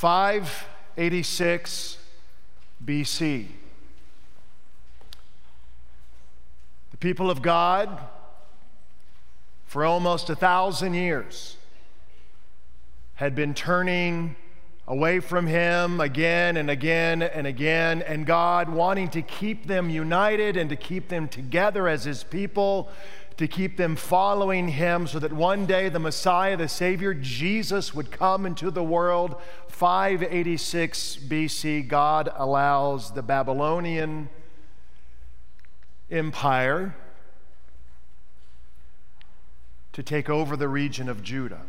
586 BC. The people of God, for almost a thousand years, had been turning away from Him again and again and again, and God wanting to keep them united and to keep them together as His people, to keep them following Him, so that one day the Messiah, the Savior, Jesus, would come into the world. 586 BC, God allows the Babylonian Empire to take over the region of Judah.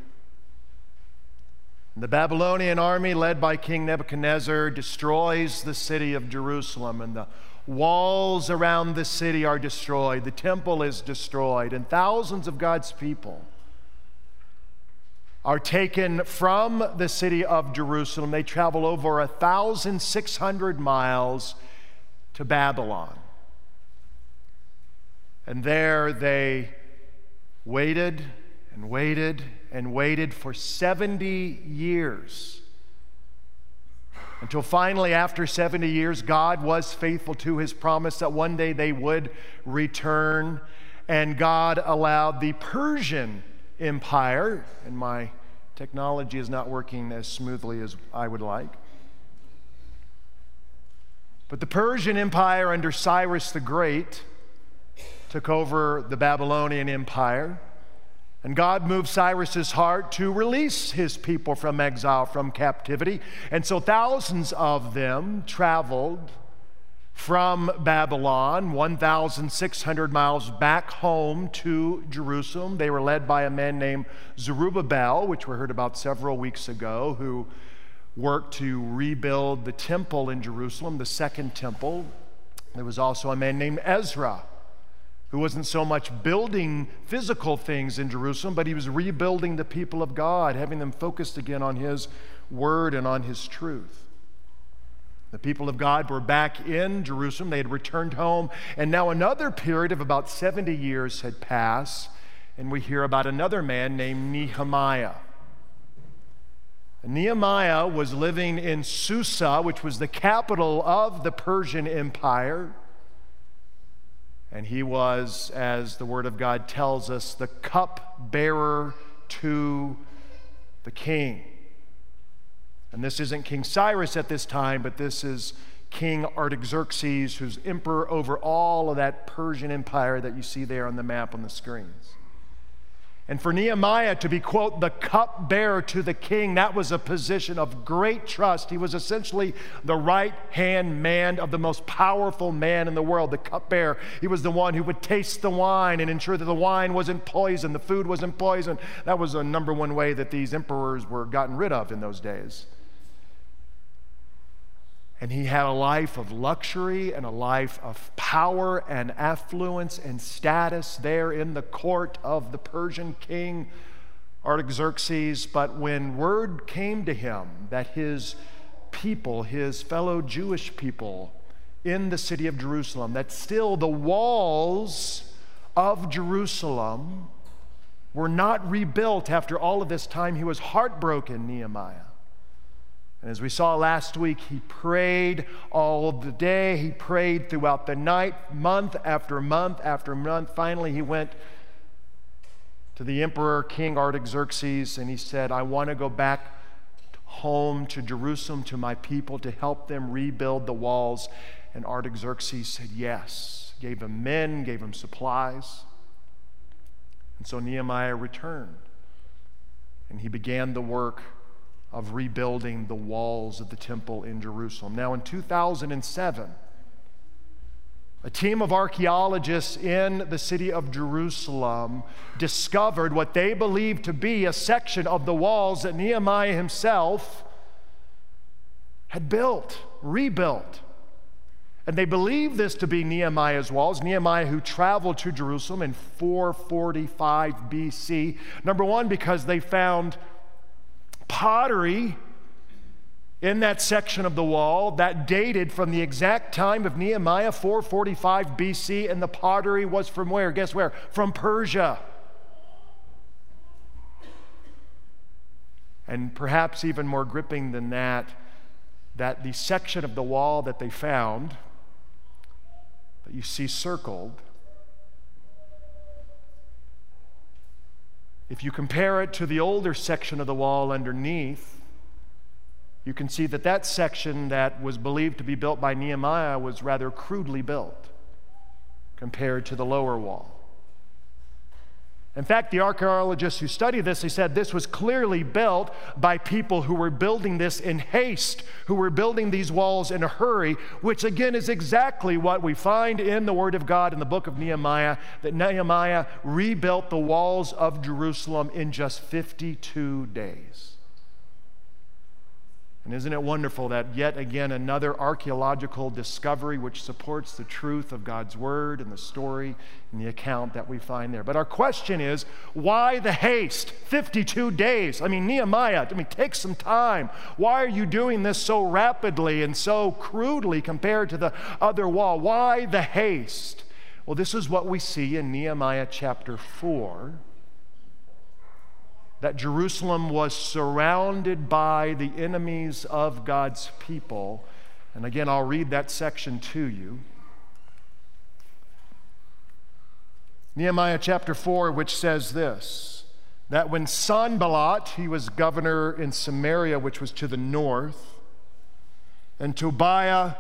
The Babylonian army, led by King Nebuchadnezzar, destroys the city of Jerusalem, and the walls around the city are destroyed. The temple is destroyed, and thousands of God's people are taken from the city of Jerusalem. They travel over 1,600 miles to Babylon. And there they waited and waited and waited for 70 years. Until finally, after 70 years, God was faithful to his promise that one day they would return. And God allowed the Persian Empire, and my technology is not working as smoothly as I would like. But the Persian Empire under Cyrus the Great took over the Babylonian Empire. And God moved Cyrus's heart to release his people from exile, from captivity. And so thousands of them traveled from Babylon, 1,600 miles back home to Jerusalem. They were led by a man named Zerubbabel, which we heard about several weeks ago, who worked to rebuild the temple in Jerusalem, the second temple. There was also a man named Ezra who wasn't so much building physical things in Jerusalem, but he was rebuilding the people of God, having them focused again on his word and on his truth. The people of God were back in Jerusalem. They had returned home. And now another period of about 70 years had passed. And we hear about another man named Nehemiah. Nehemiah was living in Susa, which was the capital of the Persian Empire. And he was, as the Word of God tells us, the cup bearer to the king. And this isn't King Cyrus at this time, but this is King Artaxerxes, who's emperor over all of that Persian empire that you see there on the map on the screens. And for Nehemiah to be, quote, the cupbearer to the king, that was a position of great trust. He was essentially the right hand man of the most powerful man in the world, the cupbearer. He was the one who would taste the wine and ensure that the wine wasn't poisoned, the food wasn't poisoned. That was a number one way that these emperors were gotten rid of in those days. And he had a life of luxury and a life of power and affluence and status there in the court of the Persian king Artaxerxes. But when word came to him that his people, his fellow Jewish people in the city of Jerusalem, that still the walls of Jerusalem were not rebuilt after all of this time, he was heartbroken, Nehemiah. And as we saw last week, he prayed all the day. He prayed throughout the night, month after month after month. Finally, he went to the emperor, King Artaxerxes, and he said, I want to go back home to Jerusalem to my people to help them rebuild the walls. And Artaxerxes said yes, gave him men, gave him supplies. And so Nehemiah returned and he began the work of rebuilding the walls of the temple in Jerusalem. Now, in 2007, a team of archaeologists in the city of Jerusalem discovered what they believed to be a section of the walls that Nehemiah himself had built, rebuilt. And they believe this to be Nehemiah's walls. Nehemiah, who traveled to Jerusalem in 445 BC. Number one, because they found pottery in that section of the wall that dated from the exact time of Nehemiah 445 BC, and the pottery was from where? Guess where? From Persia. And perhaps even more gripping than that, that the section of the wall that they found, that you see circled, if you compare it to the older section of the wall underneath, you can see that that section that was believed to be built by Nehemiah was rather crudely built compared to the lower wall. In fact, the archaeologists who study this, they said this was clearly built by people who were building this in haste, who were building these walls in a hurry, which again is exactly what we find in the Word of God in the book of Nehemiah, that Nehemiah rebuilt the walls of Jerusalem in just 52 days. And isn't it wonderful that yet again another archaeological discovery which supports the truth of God's word and the story and the account that we find there? But our question is why the haste? 52 days. I mean, Nehemiah, I mean, take some time. Why are you doing this so rapidly and so crudely compared to the other wall? Why the haste? Well, this is what we see in Nehemiah chapter 4 that Jerusalem was surrounded by the enemies of God's people. And again, I'll read that section to you. Nehemiah chapter 4, which says this that when Sanballat, he was governor in Samaria, which was to the north, and Tobiah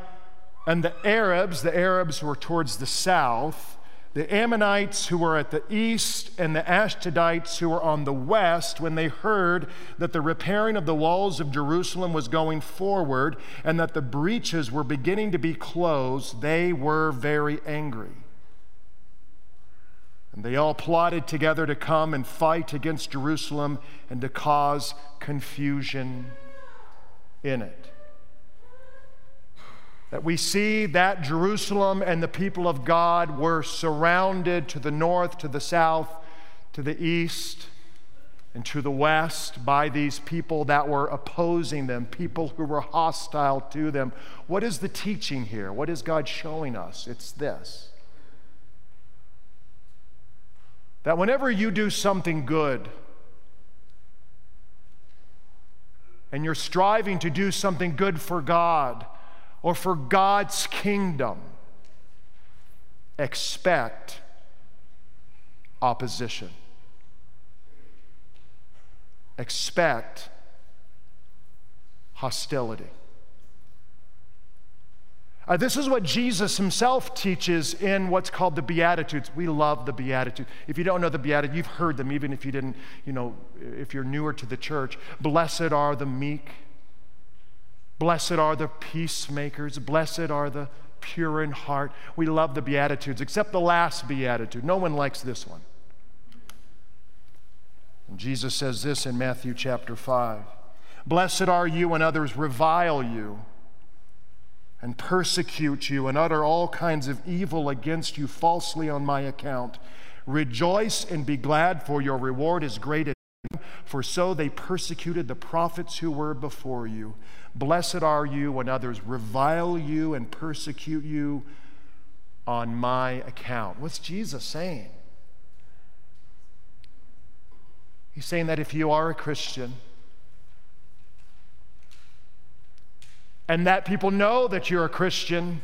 and the Arabs, the Arabs were towards the south, the Ammonites who were at the east and the Ashdodites who were on the west, when they heard that the repairing of the walls of Jerusalem was going forward and that the breaches were beginning to be closed, they were very angry. And they all plotted together to come and fight against Jerusalem and to cause confusion in it that we see that Jerusalem and the people of God were surrounded to the north, to the south, to the east, and to the west by these people that were opposing them, people who were hostile to them. What is the teaching here? What is God showing us? It's this that whenever you do something good, and you're striving to do something good for God, or for God's kingdom, expect opposition. Expect hostility. Uh, this is what Jesus himself teaches in what's called the Beatitudes. We love the Beatitudes. If you don't know the Beatitudes, you've heard them, even if you didn't, you know, if you're newer to the church. Blessed are the meek Blessed are the peacemakers. Blessed are the pure in heart. We love the Beatitudes, except the last Beatitude. No one likes this one. And Jesus says this in Matthew chapter 5 Blessed are you when others revile you and persecute you and utter all kinds of evil against you falsely on my account. Rejoice and be glad, for your reward is great. For so they persecuted the prophets who were before you. Blessed are you when others revile you and persecute you on my account. What's Jesus saying? He's saying that if you are a Christian, and that people know that you're a Christian,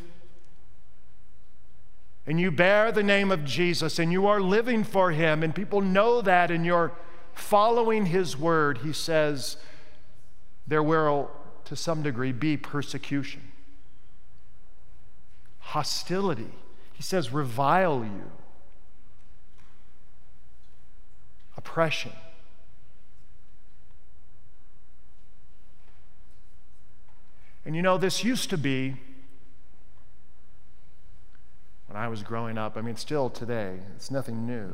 and you bear the name of Jesus, and you are living for Him, and people know that, and you're following His word, He says, there will to some degree, be persecution, hostility. He says, revile you, oppression. And you know, this used to be, when I was growing up, I mean, still today, it's nothing new.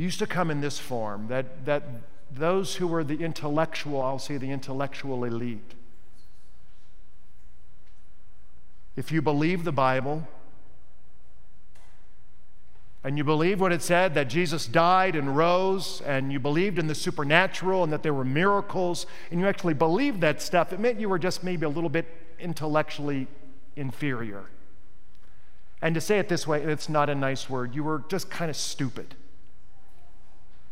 Used to come in this form that, that those who were the intellectual, I'll say the intellectual elite. If you believe the Bible, and you believe what it said that Jesus died and rose, and you believed in the supernatural and that there were miracles, and you actually believed that stuff, it meant you were just maybe a little bit intellectually inferior. And to say it this way, it's not a nice word, you were just kind of stupid.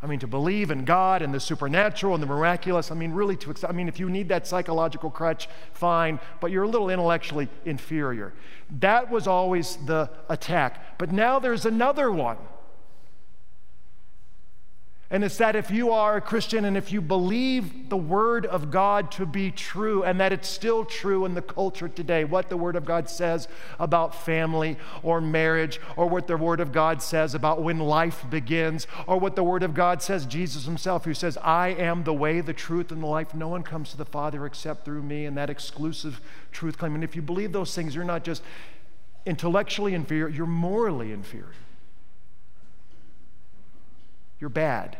I mean, to believe in God and the supernatural and the miraculous. I mean, really, to. I mean, if you need that psychological crutch, fine, but you're a little intellectually inferior. That was always the attack. But now there's another one. And it's that if you are a Christian and if you believe the Word of God to be true, and that it's still true in the culture today, what the Word of God says about family or marriage, or what the Word of God says about when life begins, or what the Word of God says, Jesus Himself, who says, I am the way, the truth, and the life. No one comes to the Father except through me, and that exclusive truth claim. And if you believe those things, you're not just intellectually inferior, you're morally inferior. You're bad.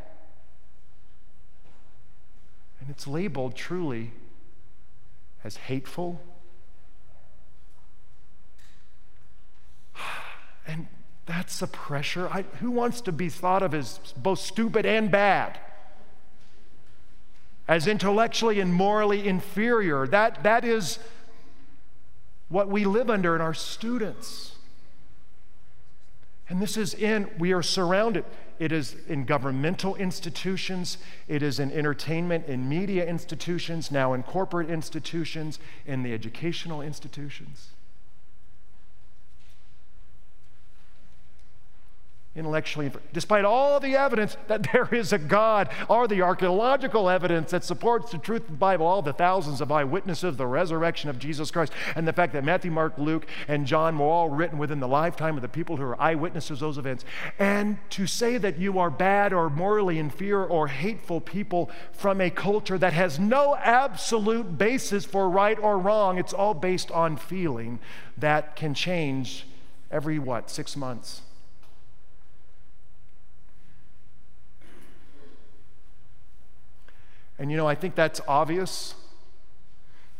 And it's labeled truly as hateful. And that's the pressure. I, who wants to be thought of as both stupid and bad? As intellectually and morally inferior. That, that is what we live under in our students. And this is in, we are surrounded. It is in governmental institutions, it is in entertainment in media institutions, now in corporate institutions, in the educational institutions. Intellectually, despite all the evidence that there is a God, or the archaeological evidence that supports the truth of the Bible, all the thousands of eyewitnesses of the resurrection of Jesus Christ, and the fact that Matthew, Mark, Luke, and John were all written within the lifetime of the people who are eyewitnesses of those events. And to say that you are bad or morally inferior or hateful people from a culture that has no absolute basis for right or wrong, it's all based on feeling that can change every what, six months? And you know, I think that's obvious,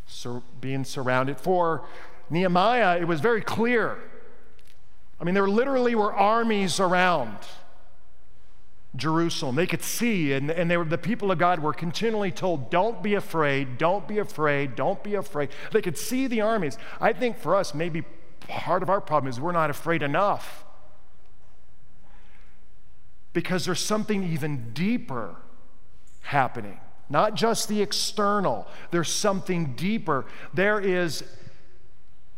sur- being surrounded. For Nehemiah, it was very clear. I mean, there literally were armies around Jerusalem. They could see, and, and were, the people of God were continually told, Don't be afraid, don't be afraid, don't be afraid. They could see the armies. I think for us, maybe part of our problem is we're not afraid enough. Because there's something even deeper happening not just the external. There's something deeper. There is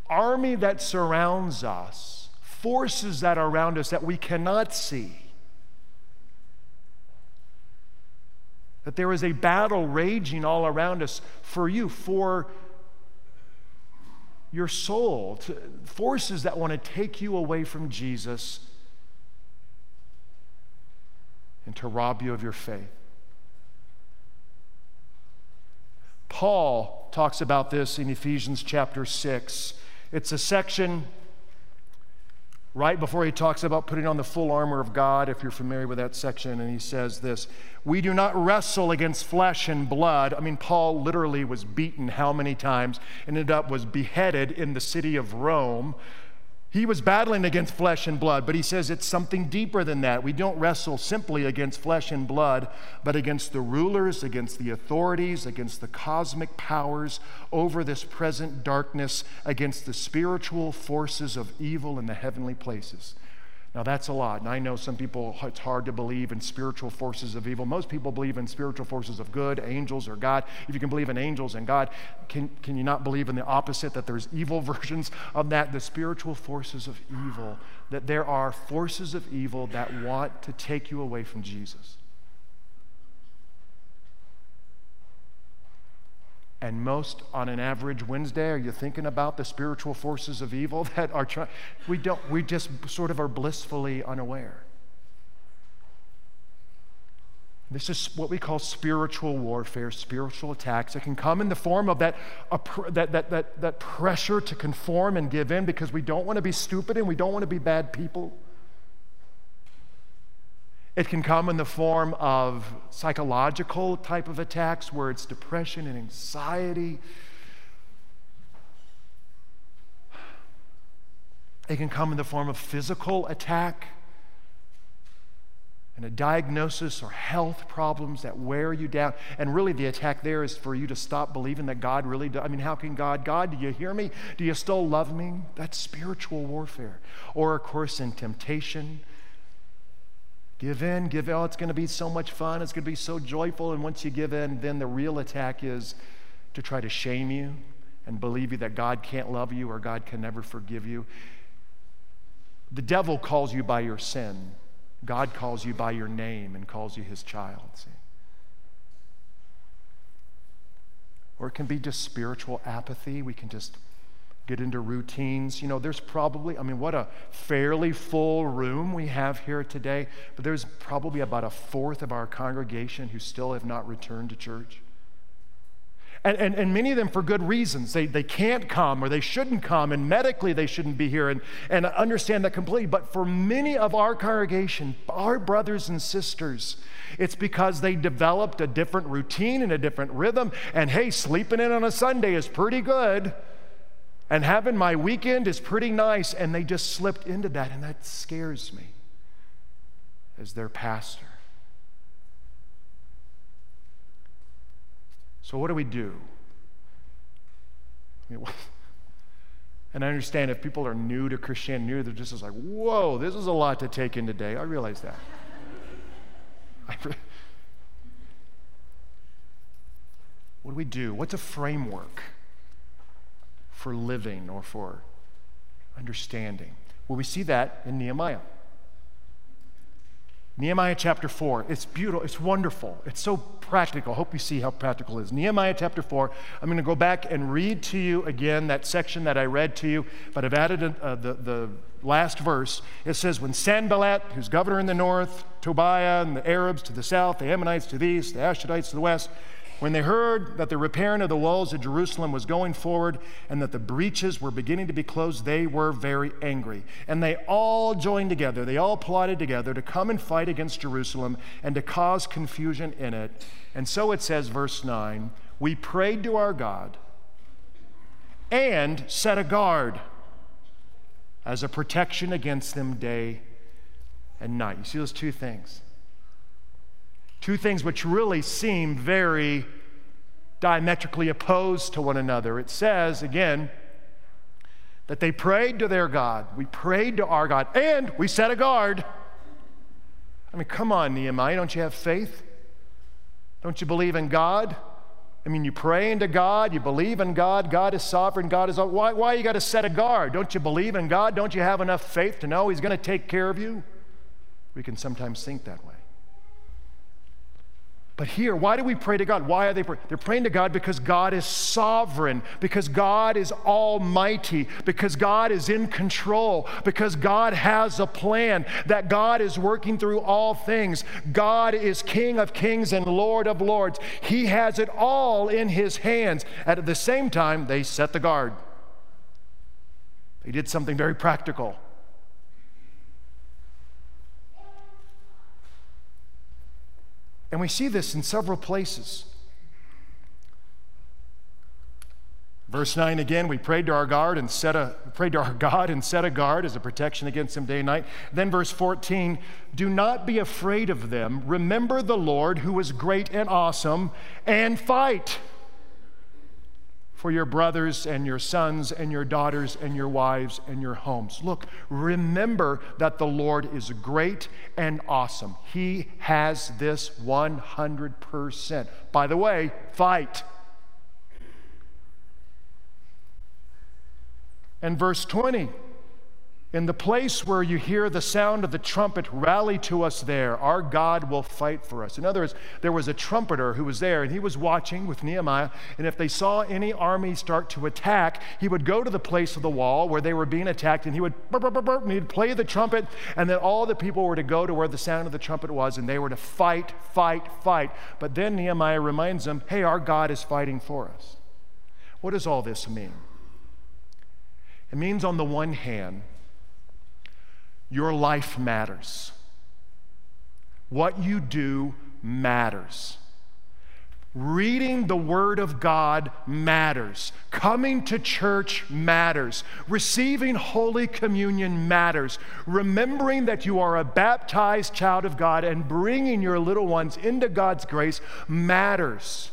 army that surrounds us, forces that are around us that we cannot see. That there is a battle raging all around us for you, for your soul, forces that want to take you away from Jesus and to rob you of your faith. Paul talks about this in Ephesians chapter 6. It's a section right before he talks about putting on the full armor of God, if you're familiar with that section, and he says this We do not wrestle against flesh and blood. I mean, Paul literally was beaten how many times, and ended up was beheaded in the city of Rome he was battling against flesh and blood, but he says it's something deeper than that. We don't wrestle simply against flesh and blood, but against the rulers, against the authorities, against the cosmic powers over this present darkness, against the spiritual forces of evil in the heavenly places. Now, that's a lot. And I know some people, it's hard to believe in spiritual forces of evil. Most people believe in spiritual forces of good, angels or God. If you can believe in angels and God, can, can you not believe in the opposite, that there's evil versions of that? The spiritual forces of evil, that there are forces of evil that want to take you away from Jesus. And most on an average Wednesday, are you thinking about the spiritual forces of evil that are trying? We don't, we just sort of are blissfully unaware. This is what we call spiritual warfare, spiritual attacks. It can come in the form of that, that, that, that, that pressure to conform and give in because we don't want to be stupid and we don't want to be bad people. It can come in the form of psychological type of attacks where it's depression and anxiety. It can come in the form of physical attack and a diagnosis or health problems that wear you down. And really, the attack there is for you to stop believing that God really does. I mean, how can God, God, do you hear me? Do you still love me? That's spiritual warfare. Or, of course, in temptation Give in, give in. Oh, it's going to be so much fun. It's going to be so joyful. And once you give in, then the real attack is to try to shame you and believe you that God can't love you or God can never forgive you. The devil calls you by your sin. God calls you by your name and calls you his child. See? Or it can be just spiritual apathy. We can just get into routines. You know, there's probably, I mean, what a fairly full room we have here today, but there's probably about a fourth of our congregation who still have not returned to church. And, and, and many of them for good reasons. They, they can't come or they shouldn't come, and medically they shouldn't be here, and, and I understand that completely. But for many of our congregation, our brothers and sisters, it's because they developed a different routine and a different rhythm. And hey, sleeping in on a Sunday is pretty good, and having my weekend is pretty nice. And they just slipped into that, and that scares me as their pastor. So, what do we do? I mean, and I understand if people are new to Christianity, new, they're just like, whoa, this is a lot to take in today. I realize that. what do we do? What's a framework for living or for understanding? Well, we see that in Nehemiah. Nehemiah chapter 4. It's beautiful. It's wonderful. It's so practical. I hope you see how practical it is. Nehemiah chapter 4. I'm going to go back and read to you again that section that I read to you, but I've added uh, the, the last verse. It says, When Sanballat, who's governor in the north, Tobiah and the Arabs to the south, the Ammonites to the east, the Ashdodites to the west, when they heard that the repairing of the walls of Jerusalem was going forward and that the breaches were beginning to be closed, they were very angry. And they all joined together, they all plotted together to come and fight against Jerusalem and to cause confusion in it. And so it says, verse 9, we prayed to our God and set a guard as a protection against them day and night. You see those two things? Two things which really seem very diametrically opposed to one another. It says, again, that they prayed to their God. We prayed to our God, and we set a guard. I mean, come on, Nehemiah, don't you have faith? Don't you believe in God? I mean, you pray into God, you believe in God, God is sovereign, God is. Why, why you got to set a guard? Don't you believe in God? Don't you have enough faith to know He's going to take care of you? We can sometimes think that way. But here, why do we pray to God? Why are they praying? They're praying to God because God is sovereign, because God is almighty, because God is in control, because God has a plan, that God is working through all things. God is King of kings and Lord of lords. He has it all in His hands. And at the same time, they set the guard. They did something very practical. And we see this in several places. Verse 9 again, we prayed to our guard and set a prayed to our God and set a guard as a protection against him day and night. Then verse 14, do not be afraid of them. Remember the Lord who is great and awesome and fight for your brothers and your sons and your daughters and your wives and your homes. Look, remember that the Lord is great and awesome. He has this 100%. By the way, fight. And verse 20 in the place where you hear the sound of the trumpet, rally to us there. Our God will fight for us. In other words, there was a trumpeter who was there, and he was watching with Nehemiah. And if they saw any army start to attack, he would go to the place of the wall where they were being attacked, and he would burp, burp, burp, and he'd play the trumpet, and then all the people were to go to where the sound of the trumpet was, and they were to fight, fight, fight. But then Nehemiah reminds them, hey, our God is fighting for us. What does all this mean? It means, on the one hand, your life matters. What you do matters. Reading the Word of God matters. Coming to church matters. Receiving Holy Communion matters. Remembering that you are a baptized child of God and bringing your little ones into God's grace matters.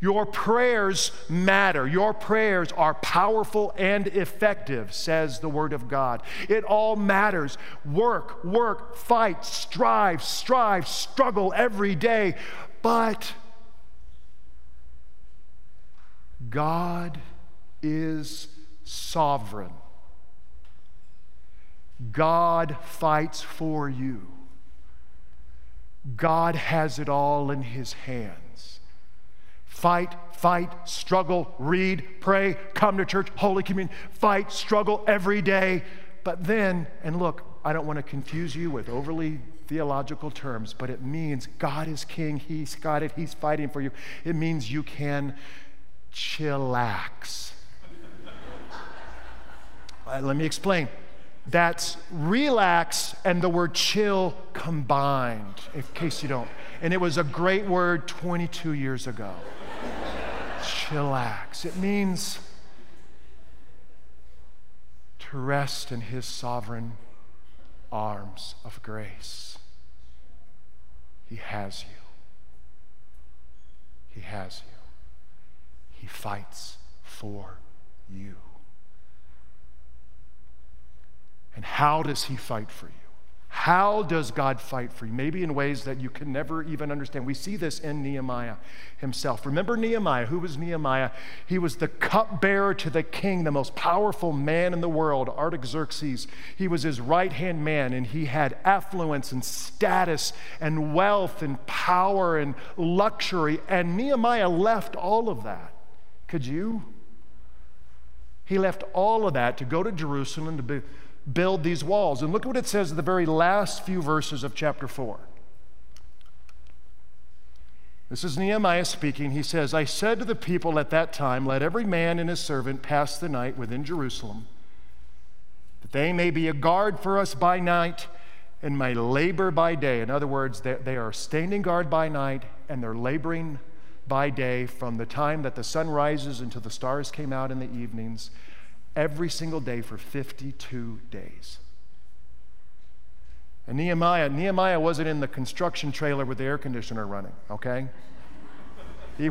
Your prayers matter. Your prayers are powerful and effective, says the Word of God. It all matters. Work, work, fight, strive, strive, struggle every day. But God is sovereign. God fights for you. God has it all in His hands. Fight, fight, struggle, read, pray, come to church, Holy Communion, fight, struggle every day. But then, and look, I don't want to confuse you with overly theological terms, but it means God is king, He's got it, He's fighting for you. It means you can chillax. uh, let me explain. That's relax and the word chill combined, in case you don't. And it was a great word 22 years ago. Chillax. It means to rest in his sovereign arms of grace. He has you. He has you. He fights for you. And how does He fight for you? How does God fight for you? Maybe in ways that you can never even understand. We see this in Nehemiah himself. Remember Nehemiah? Who was Nehemiah? He was the cupbearer to the king, the most powerful man in the world, Artaxerxes. He was his right hand man, and he had affluence and status and wealth and power and luxury. And Nehemiah left all of that. Could you? He left all of that to go to Jerusalem to be build these walls. And look at what it says in the very last few verses of chapter 4. This is Nehemiah speaking. He says, I said to the people at that time, Let every man and his servant pass the night within Jerusalem, that they may be a guard for us by night and my labor by day. In other words, they are standing guard by night and they're laboring by day from the time that the sun rises until the stars came out in the evenings every single day for 52 days. And Nehemiah, Nehemiah wasn't in the construction trailer with the air conditioner running, okay? he,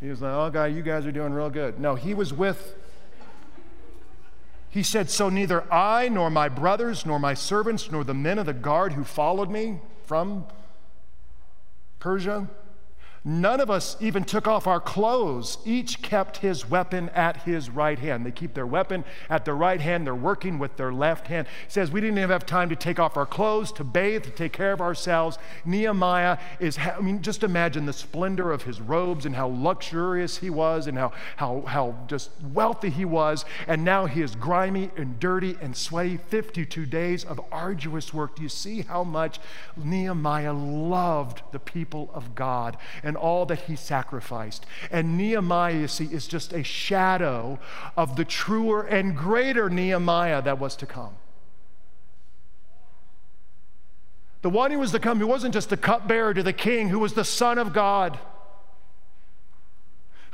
he was like, oh, God, you guys are doing real good. No, he was with, he said, So neither I, nor my brothers, nor my servants, nor the men of the guard who followed me from Persia, None of us even took off our clothes. Each kept his weapon at his right hand. They keep their weapon at their right hand. They're working with their left hand. He says, We didn't even have time to take off our clothes, to bathe, to take care of ourselves. Nehemiah is, I mean, just imagine the splendor of his robes and how luxurious he was and how, how, how just wealthy he was. And now he is grimy and dirty and sweaty. 52 days of arduous work. Do you see how much Nehemiah loved the people of God? And and all that he sacrificed. And Nehemiah, you see, is just a shadow of the truer and greater Nehemiah that was to come. The one who was to come, who wasn't just the cupbearer to the king, who was the Son of God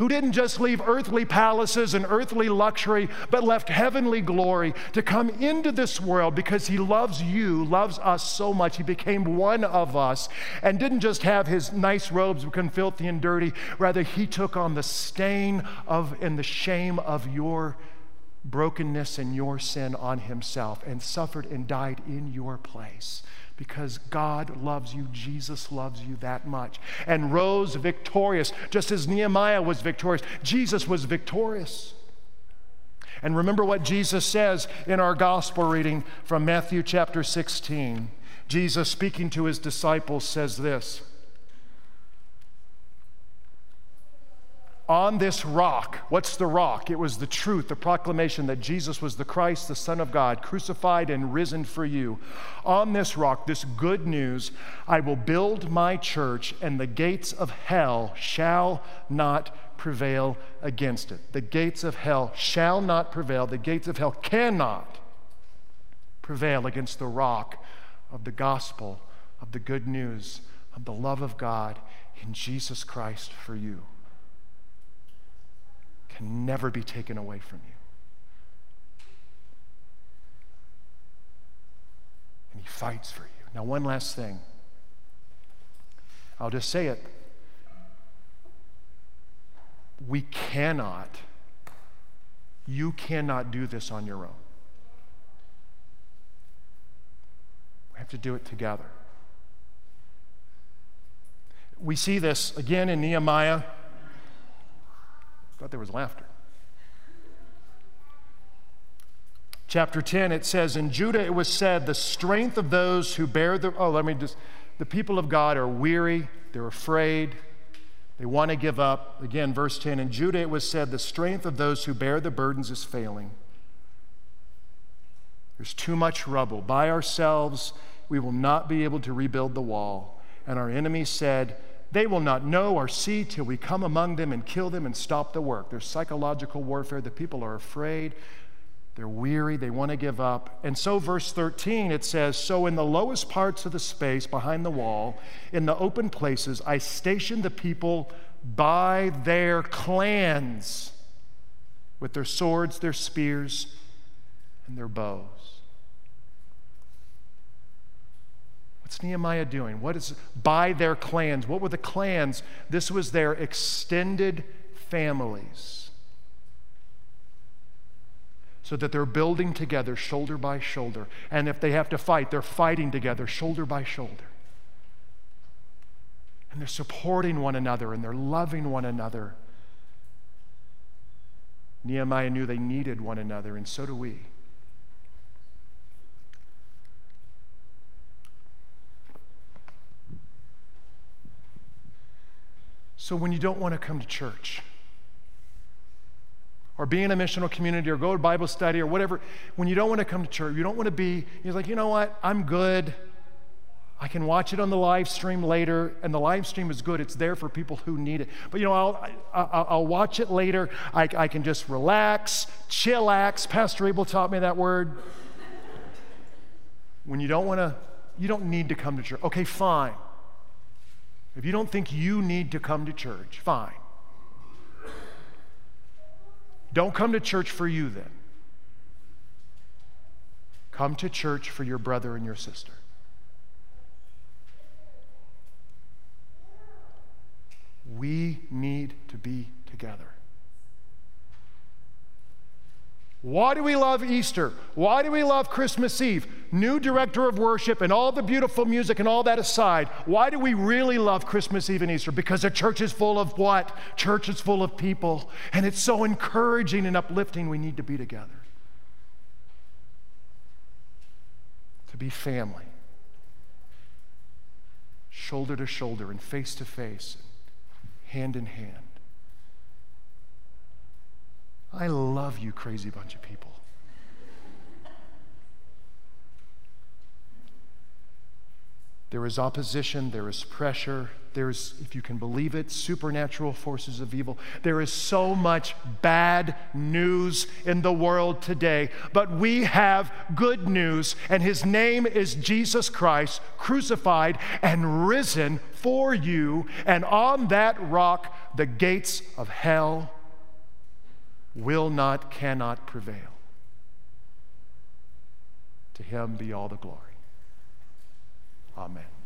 who didn't just leave earthly palaces and earthly luxury, but left heavenly glory to come into this world because he loves you, loves us so much. He became one of us and didn't just have his nice robes become filthy and dirty. Rather, he took on the stain of and the shame of your brokenness and your sin on himself and suffered and died in your place because God loves you, Jesus loves you that much, and rose victorious, just as Nehemiah was victorious. Jesus was victorious. And remember what Jesus says in our gospel reading from Matthew chapter 16. Jesus, speaking to his disciples, says this on this rock. What's the rock? It was the truth, the proclamation that Jesus was the Christ, the Son of God, crucified and risen for you. On this rock, this good news, I will build my church, and the gates of hell shall not prevail against it. The gates of hell shall not prevail. The gates of hell cannot prevail against the rock of the gospel, of the good news, of the love of God in Jesus Christ for you can never be taken away from you. And he fights for you. Now, one last thing. I'll just say it. we cannot, you cannot do this on your own. We have to do it together. We see this again in Nehemiah. Thought there was laughter. Chapter 10, it says, In Judah it was said, the strength of those who bear the. Oh, let me just. The people of God are weary, they're afraid, they want to give up. Again, verse 10 In Judah it was said, The strength of those who bear the burdens is failing. There's too much rubble. By ourselves, we will not be able to rebuild the wall. And our enemy said, They will not know or see till we come among them and kill them and stop the work. There's psychological warfare. The people are afraid. They're weary, they want to give up. And so, verse 13, it says So, in the lowest parts of the space behind the wall, in the open places, I stationed the people by their clans with their swords, their spears, and their bows. What's Nehemiah doing? What is by their clans? What were the clans? This was their extended families so that they're building together shoulder by shoulder. And if they have to fight, they're fighting together shoulder by shoulder. And they're supporting one another and they're loving one another. Nehemiah knew they needed one another, and so do we. So when you don't want to come to church, or be in a missional community or go to Bible study or whatever, when you don't want to come to church, you don't want to be, you're like, you know what, I'm good. I can watch it on the live stream later, and the live stream is good. It's there for people who need it. But you know, I'll, I'll, I'll watch it later. I, I can just relax, chillax. Pastor Abel taught me that word. When you don't want to, you don't need to come to church. Okay, fine. If you don't think you need to come to church, fine. Don't come to church for you then. Come to church for your brother and your sister. We need to be together. Why do we love Easter? Why do we love Christmas Eve? New director of worship and all the beautiful music and all that aside, why do we really love Christmas Eve and Easter? Because the church is full of what? Church is full of people. And it's so encouraging and uplifting. We need to be together, to be family, shoulder to shoulder and face to face, hand in hand. I love you, crazy bunch of people. There is opposition, there is pressure, there's, if you can believe it, supernatural forces of evil. There is so much bad news in the world today, but we have good news, and his name is Jesus Christ, crucified and risen for you. And on that rock, the gates of hell will not, cannot prevail. To him be all the glory. Amen.